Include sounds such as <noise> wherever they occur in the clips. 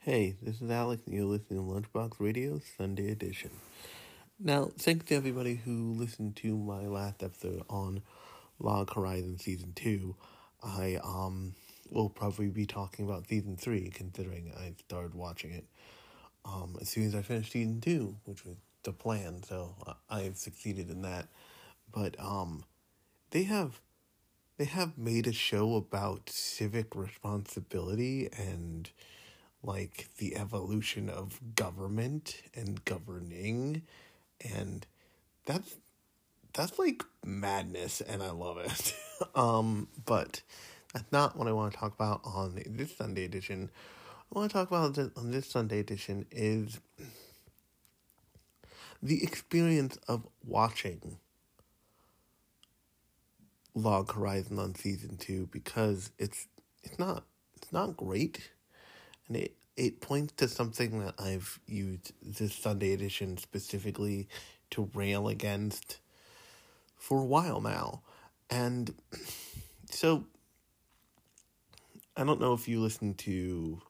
Hey, this is Alex, and you're listening to Lunchbox Radio Sunday Edition. Now, thanks to everybody who listened to my last episode on Log Horizon Season 2. I um will probably be talking about Season 3, considering I started watching it um, as soon as I finished Season 2, which was the plan, so I've succeeded in that. But um, they have they have made a show about civic responsibility and like the evolution of government and governing and that's that's like madness and I love it. <laughs> um but that's not what I want to talk about on this Sunday edition. I want to talk about on this Sunday edition is the experience of watching Log Horizon on season 2 because it's it's not it's not great and it it points to something that I've used this Sunday edition specifically to rail against for a while now. And so I don't know if you listen to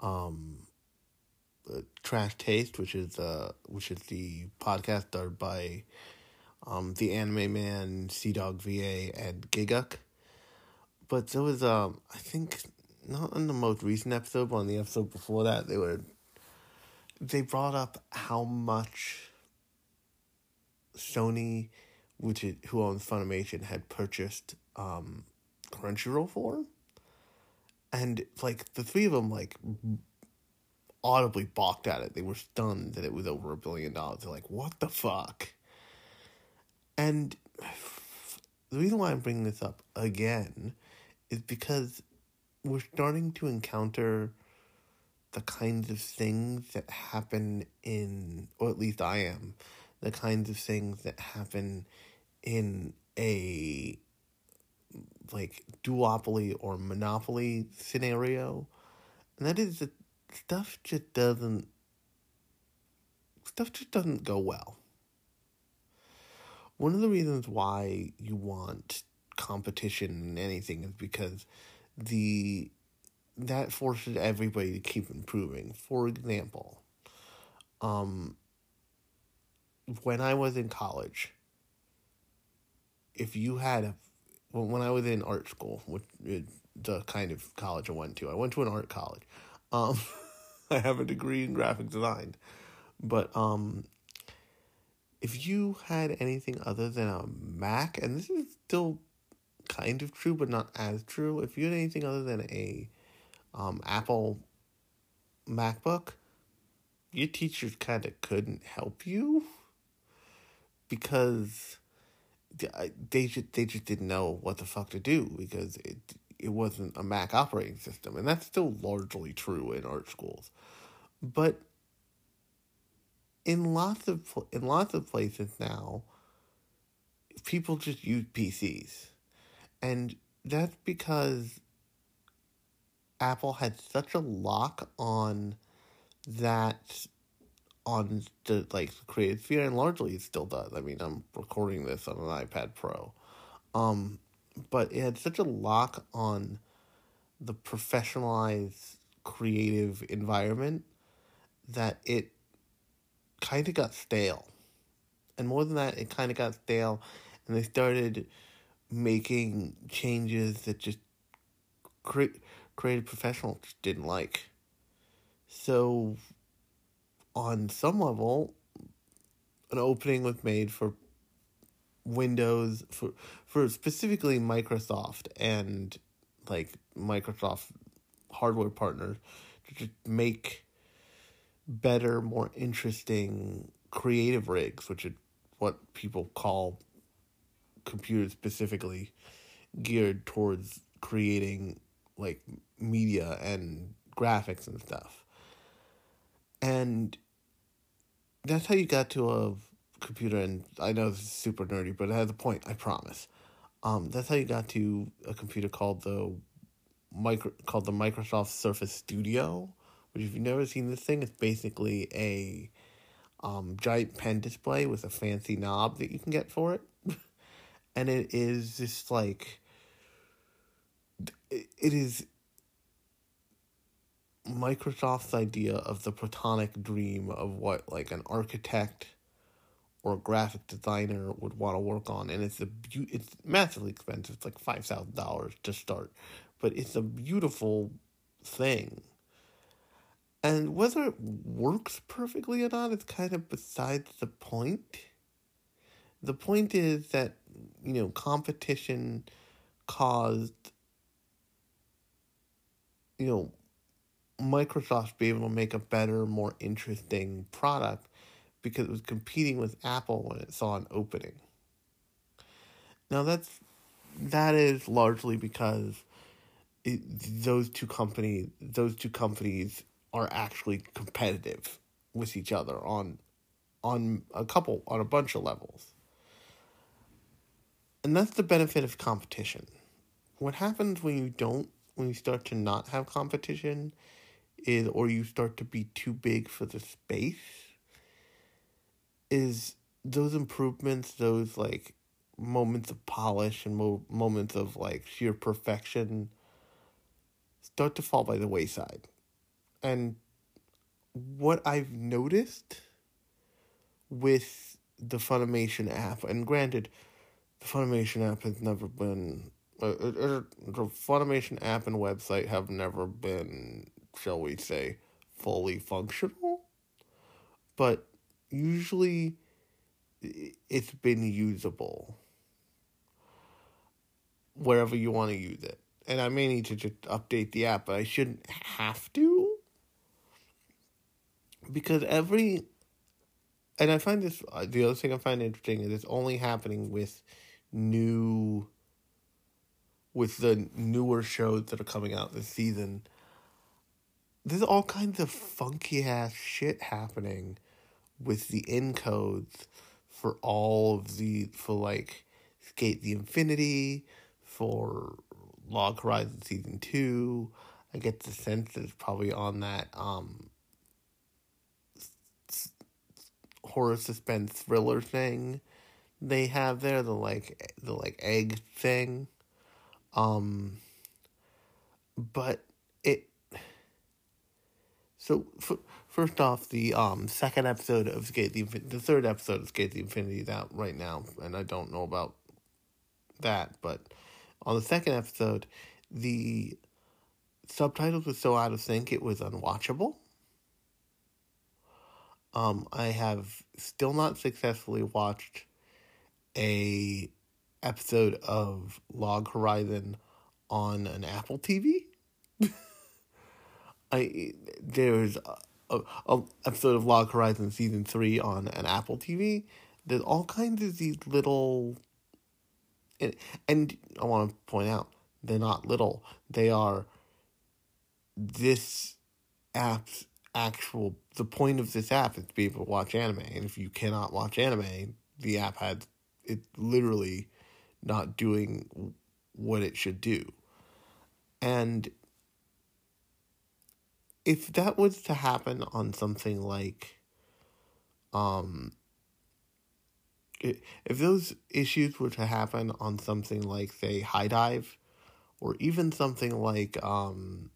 um Trash Taste, which is uh which is the podcast started by um the Anime Man, CDawgVA, and Gigguk. But there was um I think not in the most recent episode, but on the episode before that, they were they brought up how much Sony, which is, who owns Funimation, had purchased um, Crunchyroll for, and like the three of them like audibly balked at it. They were stunned that it was over a billion dollars. They're like, "What the fuck?" And the reason why I'm bringing this up again is because we're starting to encounter the kinds of things that happen in, or at least I am, the kinds of things that happen in a like duopoly or monopoly scenario. And that is that stuff just doesn't stuff just doesn't go well. One of the reasons why you want competition in anything is because the that forces everybody to keep improving. For example, um, when I was in college, if you had a, when I was in art school, which the kind of college I went to, I went to an art college. Um, <laughs> <laughs> I have a degree in graphic design, but um, if you had anything other than a Mac, and this is still kind of true, but not as true. If you had anything other than a um, Apple MacBook, your teachers kind of couldn't help you because they just they just didn't know what the fuck to do because it it wasn't a Mac operating system, and that's still largely true in art schools, but in lots of in lots of places now, people just use PCs and that's because Apple had such a lock on that on the like creative sphere and largely it still does. I mean, I'm recording this on an iPad Pro. Um, but it had such a lock on the professionalized creative environment that it kind of got stale. And more than that, it kind of got stale and they started making changes that just cre- creative professionals didn't like. So, on some level, an opening was made for Windows for for specifically Microsoft and like Microsoft hardware partners to make better, more interesting creative rigs, which is what people call computers specifically geared towards creating like media and graphics and stuff. And that's how you got to a computer and I know this is super nerdy, but it has a point, I promise. Um, that's how you got to a computer called the micro called the Microsoft Surface Studio, which if you've never seen this thing, it's basically a um, giant pen display with a fancy knob that you can get for it. <laughs> and it is just like, it is Microsoft's idea of the platonic dream of what like an architect or a graphic designer would want to work on, and it's a be- it's massively expensive. It's like five thousand dollars to start, but it's a beautiful thing. And whether it works perfectly or not is kind of besides the point. The point is that you know competition caused you know Microsoft to be able to make a better, more interesting product because it was competing with Apple when it saw an opening. Now that's that is largely because it, those two companies those two companies are actually competitive with each other on on a couple on a bunch of levels. And that's the benefit of competition. What happens when you don't when you start to not have competition is or you start to be too big for the space is those improvements those like moments of polish and mo- moments of like sheer perfection start to fall by the wayside and what i've noticed with the funimation app and granted the funimation app has never been uh, uh, the funimation app and website have never been shall we say, fully functional. But usually it's been usable wherever you want to use it. And I may need to just update the app, but I shouldn't have to. Because every. And I find this. Uh, the other thing I find interesting is it's only happening with new. With the newer shows that are coming out this season there's all kinds of funky ass shit happening with the encodes for all of the for like SK8 the Infinity, for Log Horizon season two. I get the sense that it's probably on that um horror suspense thriller thing they have there, the like the like egg thing. Um but it so f- first off, the um second episode of Skate the the third episode of SK8 the Infinity is out right now, and I don't know about that, but on the second episode, the subtitles were so out of sync it was unwatchable. Um, I have still not successfully watched a episode of Log Horizon on an Apple TV. <laughs> I there's a, a, episode of Log Horizon season three on an Apple TV. There's all kinds of these little, and, and I want to point out they're not little. They are this app's actual. The point of this app is to be able to watch anime, and if you cannot watch anime, the app has it literally not doing what it should do, and if that was to happen on something like um if those issues were to happen on something like say HIDIVE or even something like um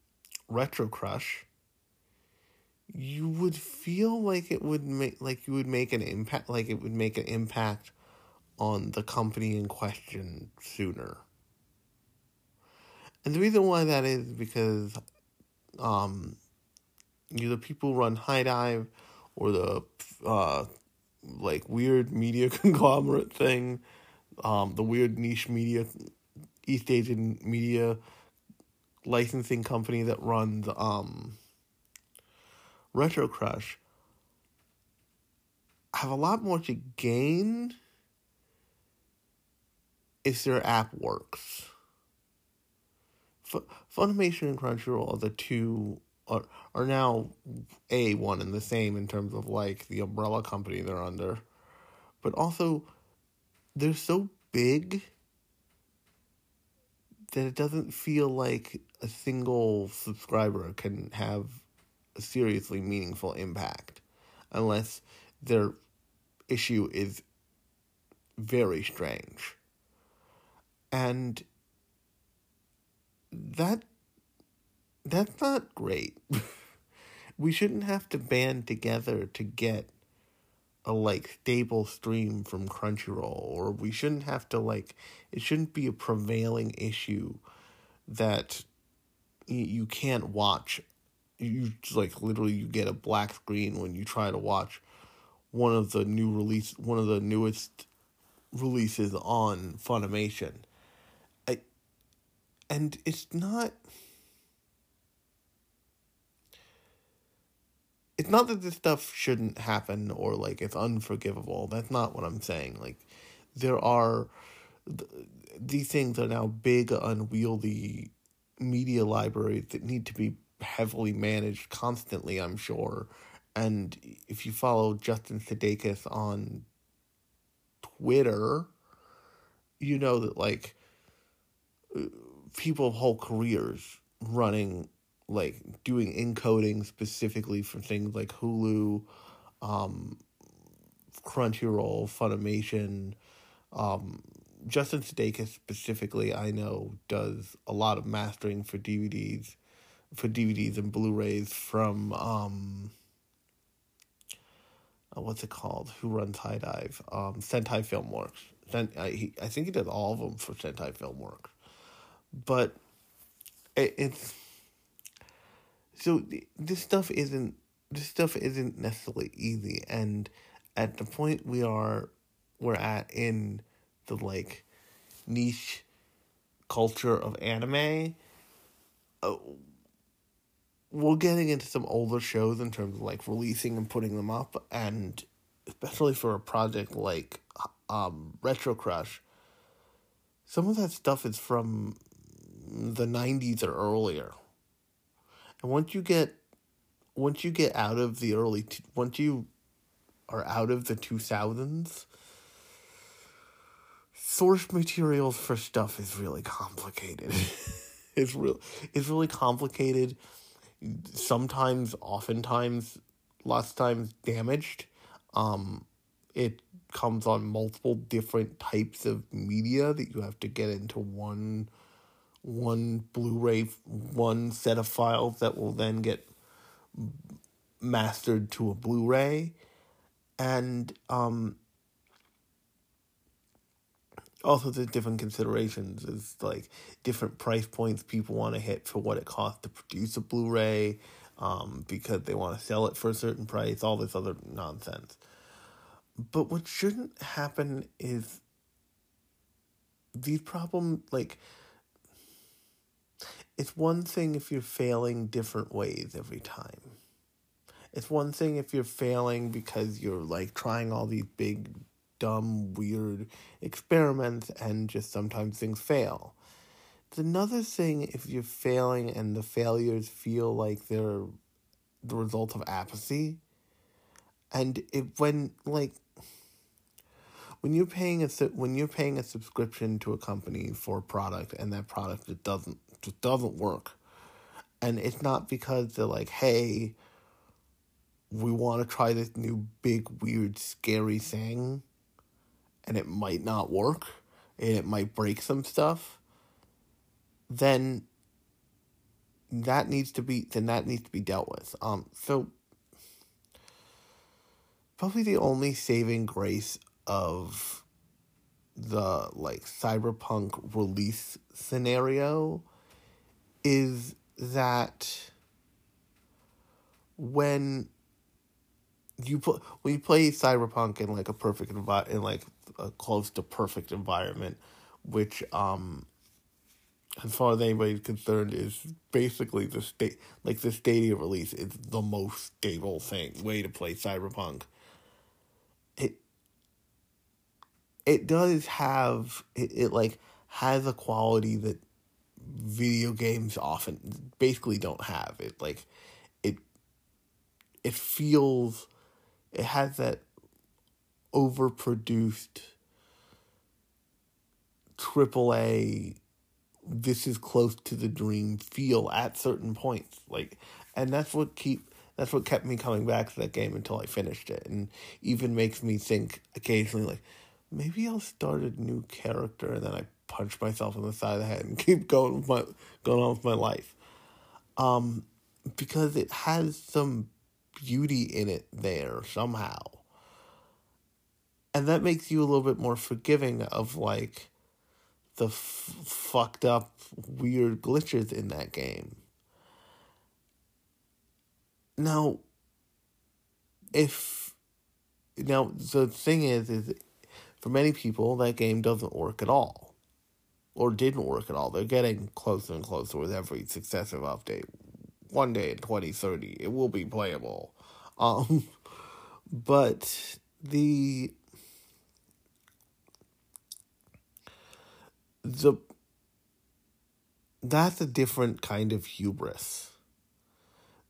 RetroCrush you would feel like it would make like you would make an impact like it would make an impact on the company in question sooner. And the reason why that is because um either people run HIDIVE or the uh, like weird media <laughs> conglomerate thing, um, the weird niche media, East Asian media licensing company that runs um, RetroCrush have a lot more to gain if their app works. F- Funimation and Crunchyroll are the two are are now a one and the same in terms of like the umbrella company they're under, but also they're so big that it doesn't feel like a single subscriber can have a seriously meaningful impact unless their issue is very strange. And that that's not great. <laughs> we shouldn't have to band together to get a like stable stream from Crunchyroll or we shouldn't have to like it shouldn't be a prevailing issue that you, can't watch you like literally you get a black screen when you try to watch one of the new release one of the newest releases on Funimation. I and it's not it's not that this stuff shouldn't happen or like it's unforgivable. That's not what I'm saying. Like there are these things are now big unwieldy media libraries that need to be heavily managed constantly, I'm sure. And if you follow Justin Sevakis on Twitter, you know that like uh, people have whole careers running like doing encoding specifically for things like Hulu, um, Crunchyroll, Funimation. Um, Justin Sevakis specifically, I know, does a lot of mastering for DVDs, for DVDs and Blu-rays from um, uh, what's it called? Who runs HIDIVE? Um, Sentai Filmworks. Sent, I, he, I think he does all of them for Sentai Filmworks, but it, it's so this stuff isn't this stuff isn't necessarily easy. And at the point we are we're at in the like niche culture of anime uh, we're getting into some older shows in terms of like releasing and putting them up. And especially for a project like um, RetroCrush some of that stuff is from the 90s or earlier and once you get once you get out of the early once you are out of the 2000s source materials for stuff is really complicated. <laughs> it's real it's really complicated sometimes oftentimes lots of times damaged um it comes on multiple different types of media that you have to get into one one Blu-ray, one set of files that will then get mastered to a Blu-ray, and um, also there's different considerations. It's like different price points people want to hit for what it costs to produce a Blu-ray, um, because they want to sell it for a certain price. All this other nonsense. But what shouldn't happen is these problems like it's one thing if you're failing different ways every time. It's one thing if you're failing because you're like trying all these big, dumb, weird experiments and just sometimes things fail. It's another thing if you're failing and the failures feel like they're the result of apathy. And it when like when you're paying a when you're paying a subscription to a company for a product and that product it doesn't just doesn't work. And it's not because they're like, hey, we want to try this new big, weird, scary thing, and it might not work, and it might break some stuff, then that needs to be then that needs to be dealt with. Um so probably the only saving grace of the like cyberpunk release scenario is that when you put when you play cyberpunk in like a perfect envi- in like a close to perfect environment which um as far as anybody's concerned is basically the state like the stadia release is the most stable thing way to play cyberpunk. It it does have it, it like has a quality that video games often basically don't have. It like it it feels it has that overproduced triple A this is close to the dream feel at certain points. Like and that's what keep that's what kept me coming back to that game until I finished it, and even makes me think occasionally like maybe I'll start a new character and then I punch myself in the side of the head and <laughs> keep going with my going on with my life. Um, because it has some beauty in it there somehow. And that makes you a little bit more forgiving of like the f- fucked up weird glitches in that game. Now if now the thing is is for many people that game doesn't work at all or didn't work at all. They're getting closer and closer with every successive update. One day in 2030 it will be playable. Um <laughs> but the the that's a different kind of hubris.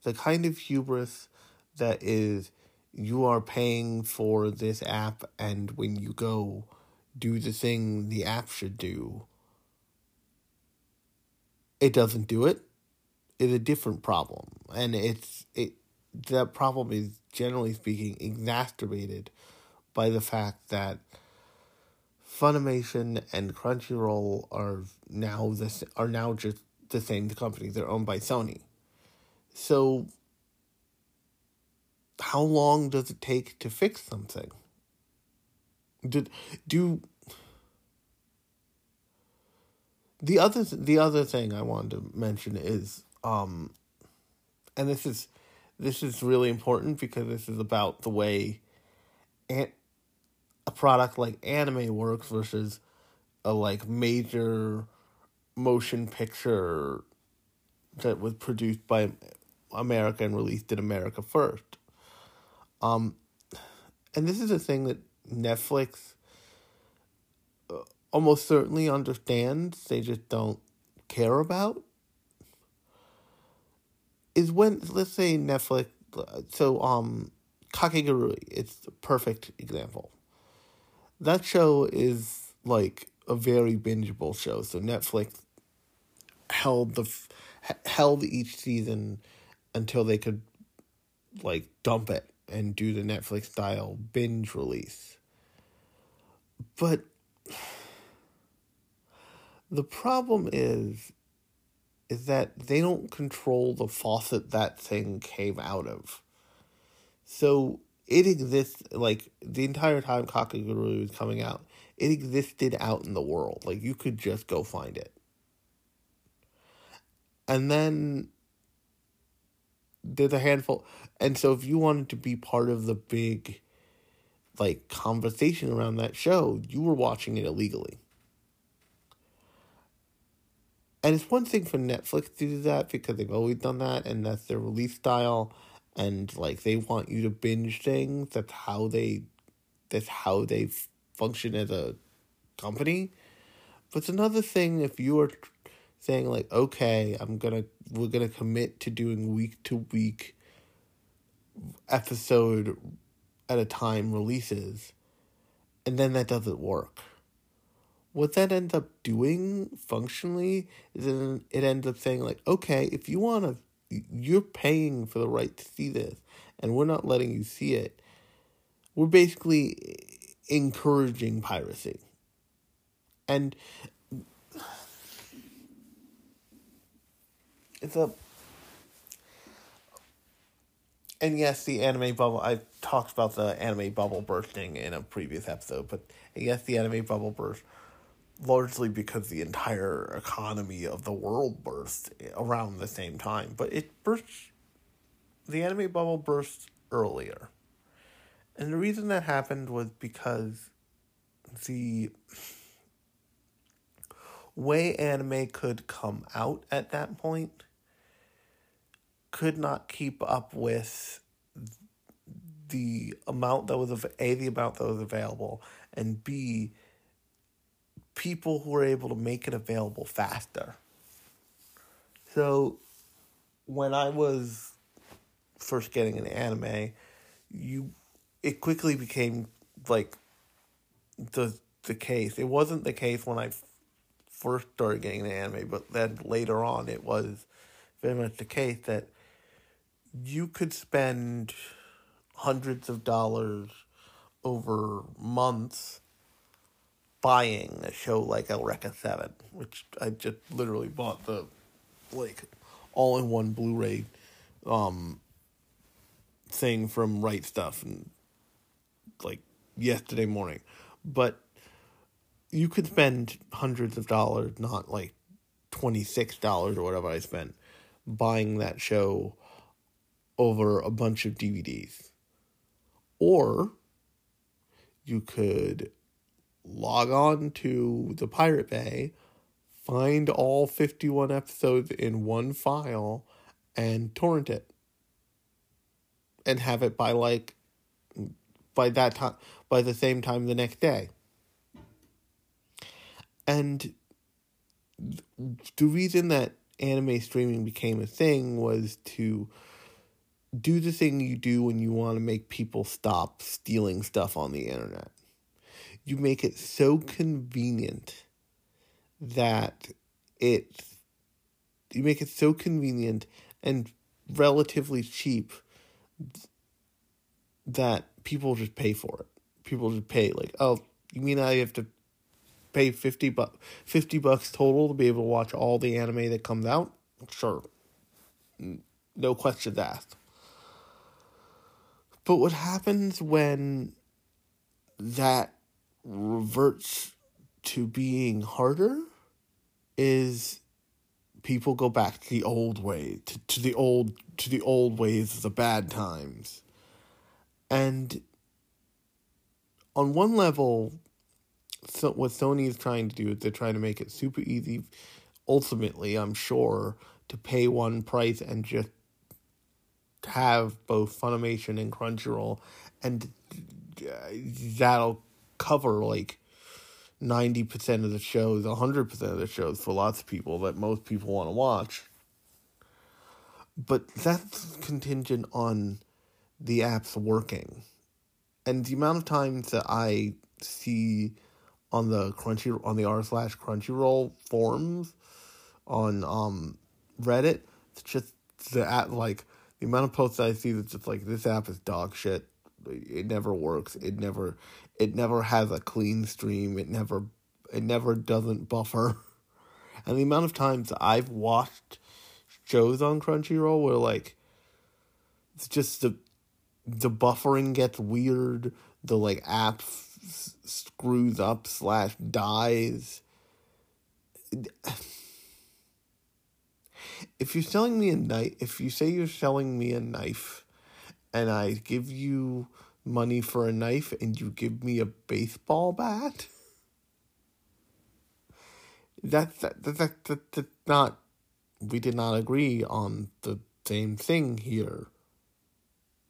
The kind of hubris that is you are paying for this app and when you go do the thing the app should do it doesn't do it is a different problem and it's it that problem is generally speaking exacerbated by the fact that Funimation and Crunchyroll are now this are now just the same companies. They're owned by Sony. So how long does it take to fix something? Did do the other the other thing I wanted to mention is um and this is this is really important because this is about the way a, a product like anime works versus a like major motion picture that was produced by America and released in America first. Um, and this is a thing that Netflix almost certainly understands, they just don't care about. Is when, let's say, Netflix, so, um, Kakegurui, it's a perfect example. That show is like a very bingeable show. So Netflix held the held each season until they could like dump it and do the Netflix style binge release. But the problem is is that they don't control the faucet that thing came out of. So it exists like the entire time Kakegurui was coming out, it existed out in the world. Like you could just go find it. And then there's a handful and so if you wanted to be part of the big like conversation around that show, you were watching it illegally. And it's one thing for Netflix to do that because they've always done that and that's their release style and like they want you to binge things. That's how they that's how they function as a company. But it's another thing if you are saying like, okay, I'm gonna we're gonna commit to doing week to week episode at a time releases, and then that doesn't work. What that ends up doing functionally is then it ends up saying like, okay, if you want to, you're paying for the right to see this, and we're not letting you see it. We're basically encouraging piracy. And it's a and yes, the anime bubble. I talked about the anime bubble bursting in a previous episode, but yes, the anime bubble burst largely because the entire economy of the world burst around the same time. But it burst. The anime bubble burst earlier, and the reason that happened was because the way anime could come out at that point could not keep up with the amount that was a the amount that was available and b people who are able to make it available faster. So when i was first getting an anime you it quickly became like the the case. It wasn't the case when i first started getting an anime but then later on it was very much the case that you could spend hundreds of dollars over months buying a show like Eureka 7, which I just literally bought the like all in one Blu-ray um thing from Right Stuf and like yesterday morning. But you could spend hundreds of dollars, not like $26 or whatever I spent buying that show over a bunch of DVDs. Or you could log on to the Pirate Bay, find all 51 episodes in one file, and torrent it. And have it by like by that time by the same time the next day. And the reason that anime streaming became a thing was to do the thing you do when you want to make people stop stealing stuff on the internet. You make it so convenient that it you make it so convenient and relatively cheap that people just pay for it. People just pay like, "Oh, you mean I have to pay 50 bu- 50 bucks total to be able to watch all the anime that comes out?" Sure. No questions asked. But what happens when that reverts to being harder is people go back to the old way, to, to the old to the old ways of the bad times. And on one level, so what Sony is trying to do is they're trying to make it super easy, ultimately, I'm sure, to pay one price and just have both Funimation and Crunchyroll, and uh, that'll cover like 90% of the shows, 100% of the shows for lots of people that most people want to watch. But that's contingent on the apps working. And the amount of times that I see on the Crunchy on the r slash Crunchyroll forums on um Reddit, it's just the app like the amount of posts I see that's just like this app is dog shit. It never works. It never it never has a clean stream. It never it never doesn't buffer. <laughs> And the amount of times I've watched shows on Crunchyroll where like it's just the the buffering gets weird, the like app f- screws up slash dies. <sighs> If you're selling me a knife, if you say you're selling me a knife, and I give you money for a knife and you give me a baseball bat, that that that that, that, that not we did not agree on the same thing here.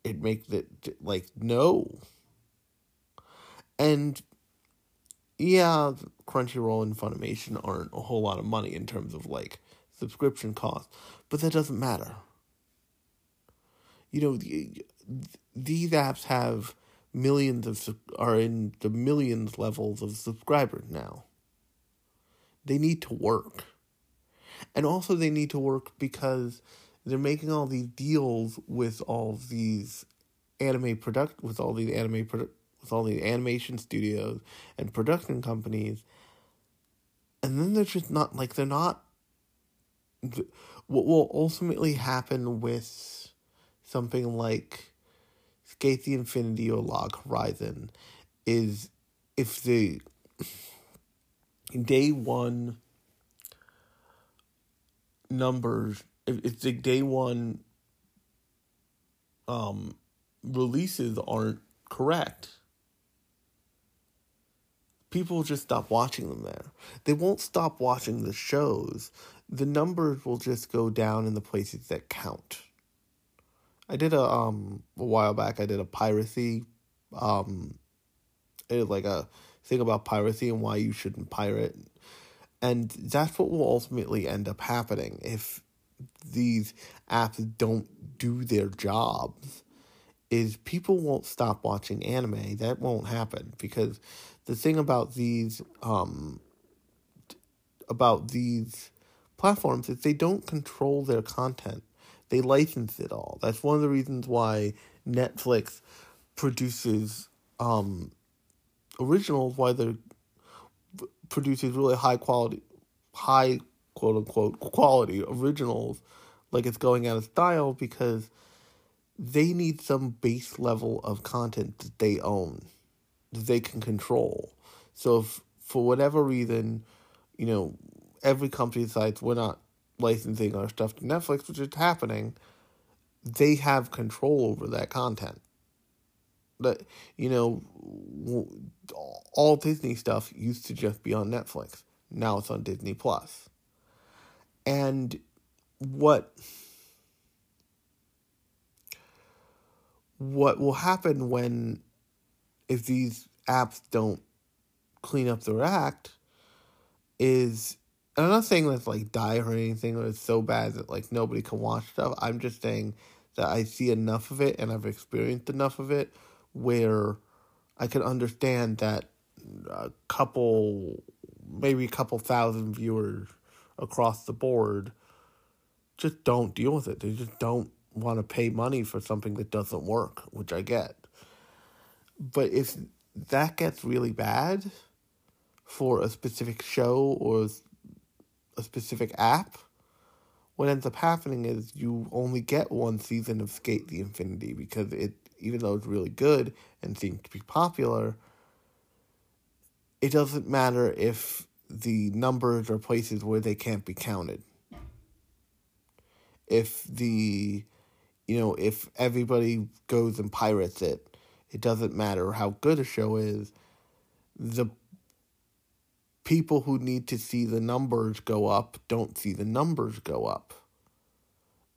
It makes it like no. And yeah, Crunchyroll and Funimation aren't a whole lot of money in terms of like subscription costs, but that doesn't matter. You know, the, these apps have millions of are in the millions levels of subscribers now. They need to work. And also they need to work because they're making all these deals with all these anime product with all these anime produ- with all these animation studios and production companies and then they're just not like they're not what will ultimately happen with something like SK8 the Infinity or Log Horizon is if the day one numbers if, if the day one um releases aren't correct people will just stop watching them there. They won't stop watching the shows. The numbers will just go down in the places that count i did a um a while back i did a piracy um it like a thing about piracy and why you shouldn't pirate. And that's what will ultimately end up happening if these apps don't do their jobs is people won't stop watching anime. That won't happen because the thing about these um about these platforms is they don't control their content They license it all. That's one of the reasons why Netflix produces um, originals. Why they produces really high quality, high quote unquote quality originals, like it's going out of style because they need some base level of content that they own, that they can control. So if for whatever reason, you know, every company decides we're not licensing our stuff to Netflix, which is happening, they have control over that content. But, you know, all Disney stuff used to just be on Netflix. Now it's on Disney Plus. And what what will happen when if these apps don't clean up their act is I'm not saying that's like dire or anything or it's so bad that like nobody can watch stuff. I'm just saying that I see enough of it and I've experienced enough of it where I can understand that a couple maybe a couple thousand viewers across the board just don't deal with it. They just don't want to pay money for something that doesn't work, which I get. But if that gets really bad for a specific show or a specific app, what ends up happening is you only get one season of SK8 the Infinity because it, even though it's really good and seems to be popular, it doesn't matter if the numbers are places where they can't be counted. If the you know, if everybody goes and pirates it, it doesn't matter how good a show is. The people who need to see the numbers go up don't see the numbers go up.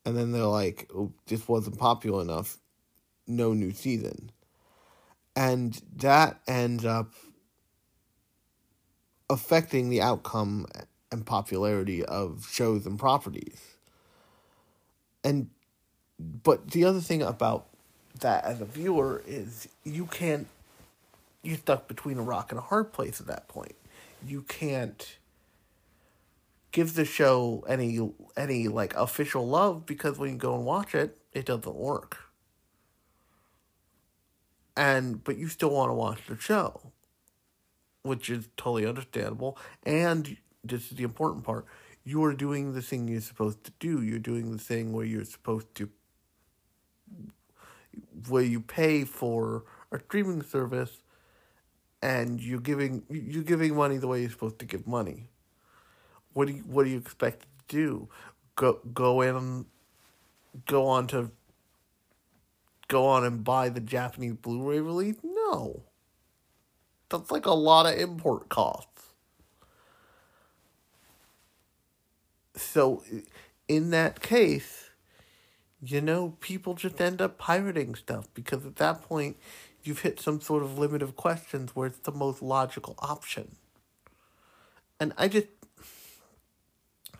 And then they're like, oh, this wasn't popular enough. No new season. And that ends up affecting the outcome and popularity of shows and properties. And but the other thing about that as a viewer is you can't you're stuck between a rock and a hard place at that point. You can't give the show any any like official love because when you go and watch it, it doesn't work. And but you still want to watch the show, which is totally understandable. And this is the important part: you are doing the thing you're supposed to do. You're doing the thing where you're supposed to where you pay for a streaming service and you're giving you're giving money the way you're supposed to give money. What do you what do you expect to do? Go go in go on to go on and buy the Japanese Blu-ray release? No. That's like a lot of import costs. So in that case, you know, people just end up pirating stuff because at that point you've hit some sort of limit of questions where it's the most logical option. And I just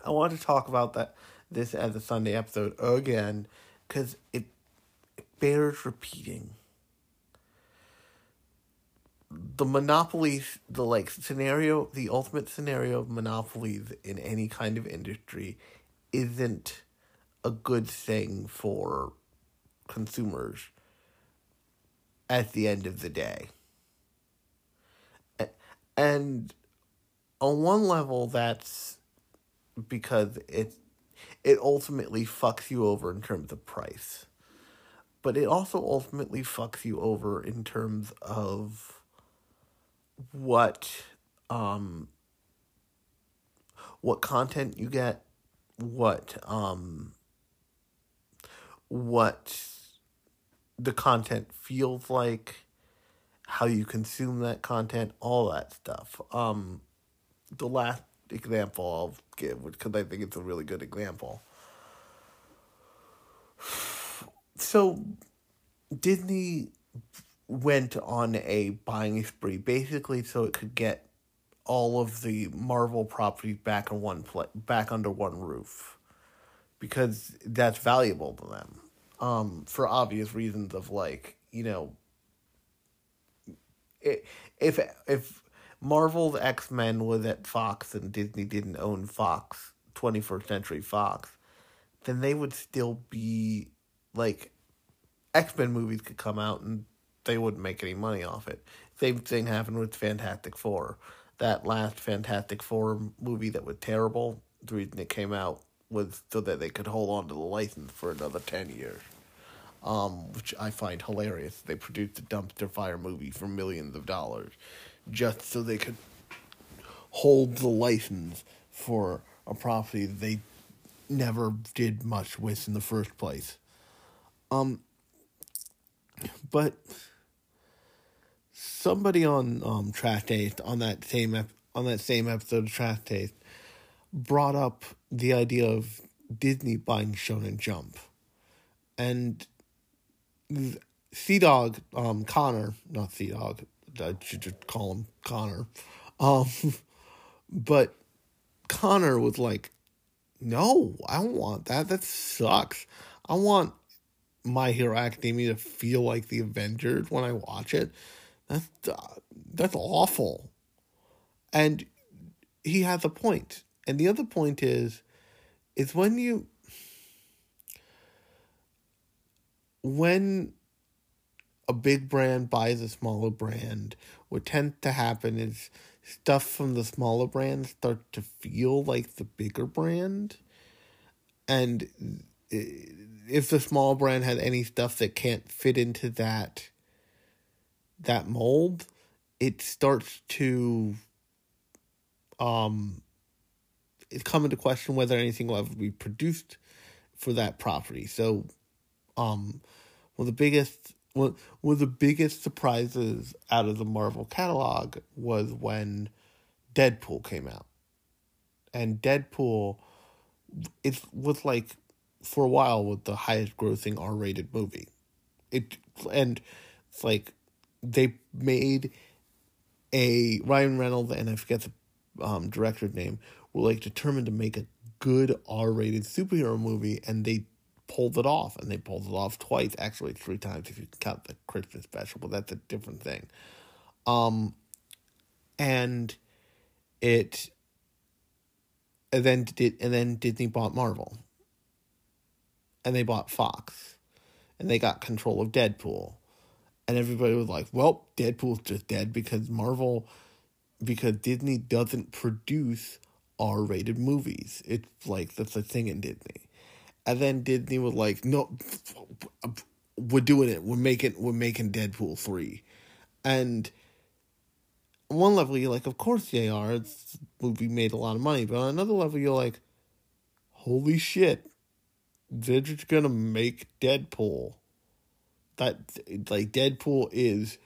I want to talk about that this as a Sunday episode again cuz it, it bears repeating. The monopolies, the like scenario, the ultimate scenario of monopolies in any kind of industry isn't a good thing for consumers at the end of the day. And on one level, that's because it it ultimately fucks you over in terms of price. But it also ultimately fucks you over in terms of what um what content you get, what um what the content feels like, how you consume that content, all that stuff. Um, the last example I'll give, because I think it's a really good example. So, Disney went on a buying spree basically so it could get all of the Marvel properties back in one pla- back under one roof because that's valuable to them um, for obvious reasons of like you know if if Marvel's X Men was at Fox and Disney didn't own Fox, 21st Century Fox, then they would still be like X Men movies could come out and they wouldn't make any money off it. Same thing happened with Fantastic Four. That last Fantastic Four movie that was terrible, the reason it came out was so that they could hold on to the license for another 10 years. Um, which I find hilarious. They produced a dumpster fire movie for millions of dollars just so they could hold the license for a property they never did much with in the first place. Um, but somebody on um, Trash Taste on that same ep- on that same episode of Trash Taste brought up the idea of Disney buying Shonen Jump, and CDawg um, Connor, not CDawg, I should just call him Connor, um, <laughs> but Connor was like, "No, I don't want that. That sucks. I want My Hero Academia to feel like the Avengers when I watch it. That's uh, that's awful." And he has a point. And the other point is, is when you, when a big brand buys a smaller brand, what tends to happen is stuff from the smaller brand start to feel like the bigger brand. And if the small brand has any stuff that can't fit into that that mold, it starts to um it come into question whether anything will ever be produced for that property. So um one of the biggest one, one of the biggest surprises out of the Marvel catalog was when Deadpool came out. And Deadpool it was like for a while was the highest grossing R rated movie. It and it's like they made a Ryan Reynolds and I forget the um, director's name were like determined to make a good R rated superhero movie and they pulled it off and they pulled it off twice actually three times if you count the christmas special but that's a different thing. Um and it and then did and then disney bought marvel. And they bought fox. And they got control of deadpool. And everybody was like well deadpool's just dead because marvel because disney doesn't produce r-rated movies. It's like that's a thing in disney and then Disney was like, "No, we're doing it. We're making we're making Deadpool three, and on one level you're like, of course they are. It's movie made a lot of money, but on another level you're like, holy shit, they're just gonna make Deadpool. That like Deadpool is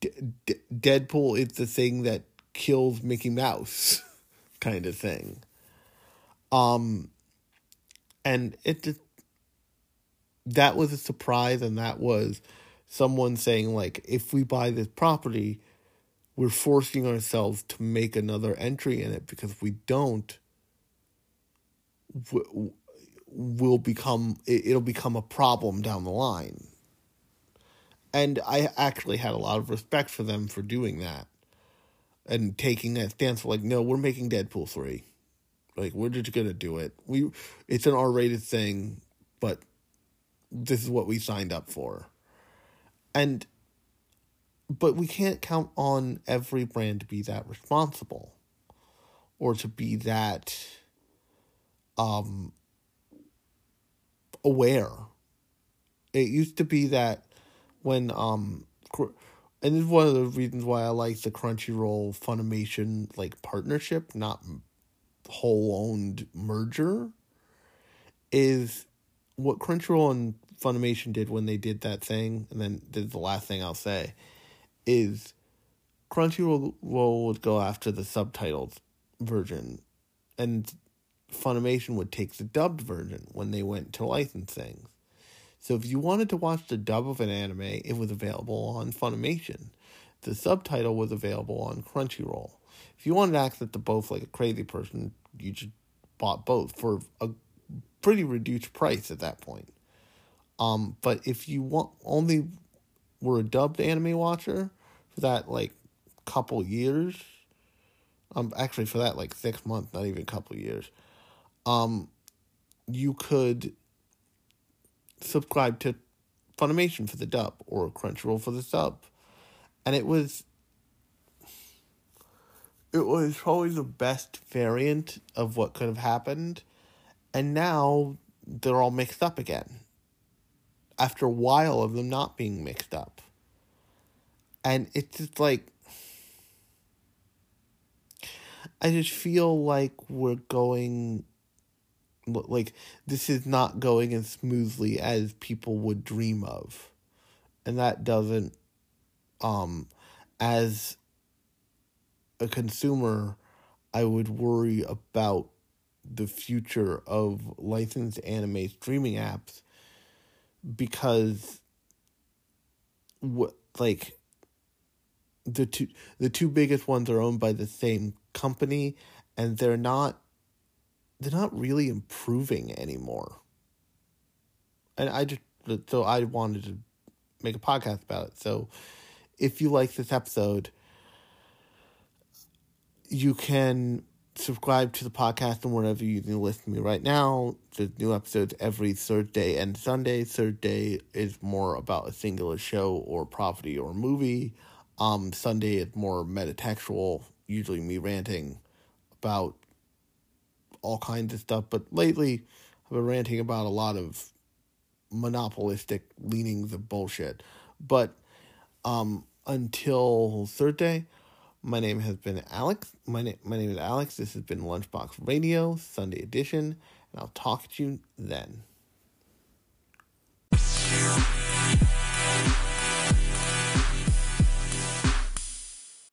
D- D- Deadpool is the thing that kills Mickey Mouse, <laughs> kind of thing. Um and it just that was a surprise and that was someone saying like if we buy this property we're forcing ourselves to make another entry in it because if we don't we'll become it'll become a problem down the line. And i actually had a lot of respect for them for doing that and taking that stance like no we're making deadpool 3 like we're just gonna do it. We it's an R rated thing, but this is what we signed up for. And but we can't count on every brand to be that responsible or to be that um aware. It used to be that when um and this is one of the reasons why I like the Crunchyroll Funimation like partnership, not whole owned merger is what Crunchyroll and Funimation did when they did that thing, and then the last thing I'll say, is Crunchyroll would go after the subtitled version, and Funimation would take the dubbed version when they went to license things. So if you wanted to watch the dub of an anime, it was available on Funimation. The subtitle was available on Crunchyroll. If you wanted to both like a crazy person, you just bought both for a pretty reduced price at that point. Um, but if you want only were a dubbed anime watcher for that like couple years, um, actually for that like six months, not even a couple years, um, you could subscribe to Funimation for the dub or Crunchyroll for the sub. And it was it was probably the best variant of what could have happened. And now they're all mixed up again. After a while of them not being mixed up. And it's just like I just feel like we're going like this is not going as smoothly as people would dream of and that doesn't um as a consumer i would worry about the future of licensed anime streaming apps because what like the two the two biggest ones are owned by the same company and they're not they're not really improving anymore. And I just so I wanted to make a podcast about it. So if you like this episode, you can subscribe to the podcast and wherever you listen to me right now. There's new episodes every Thursday and Sunday. Thursday is more about a singular show or property or movie. Um, Sunday is more metatextual, usually me ranting about all kinds of stuff, but lately I've been ranting about a lot of monopolistic leanings of bullshit. But um, until Thursday, my name has been Alex. My name my name is Alex. This has been Lunchbox Radio Sunday edition, and I'll talk to you then.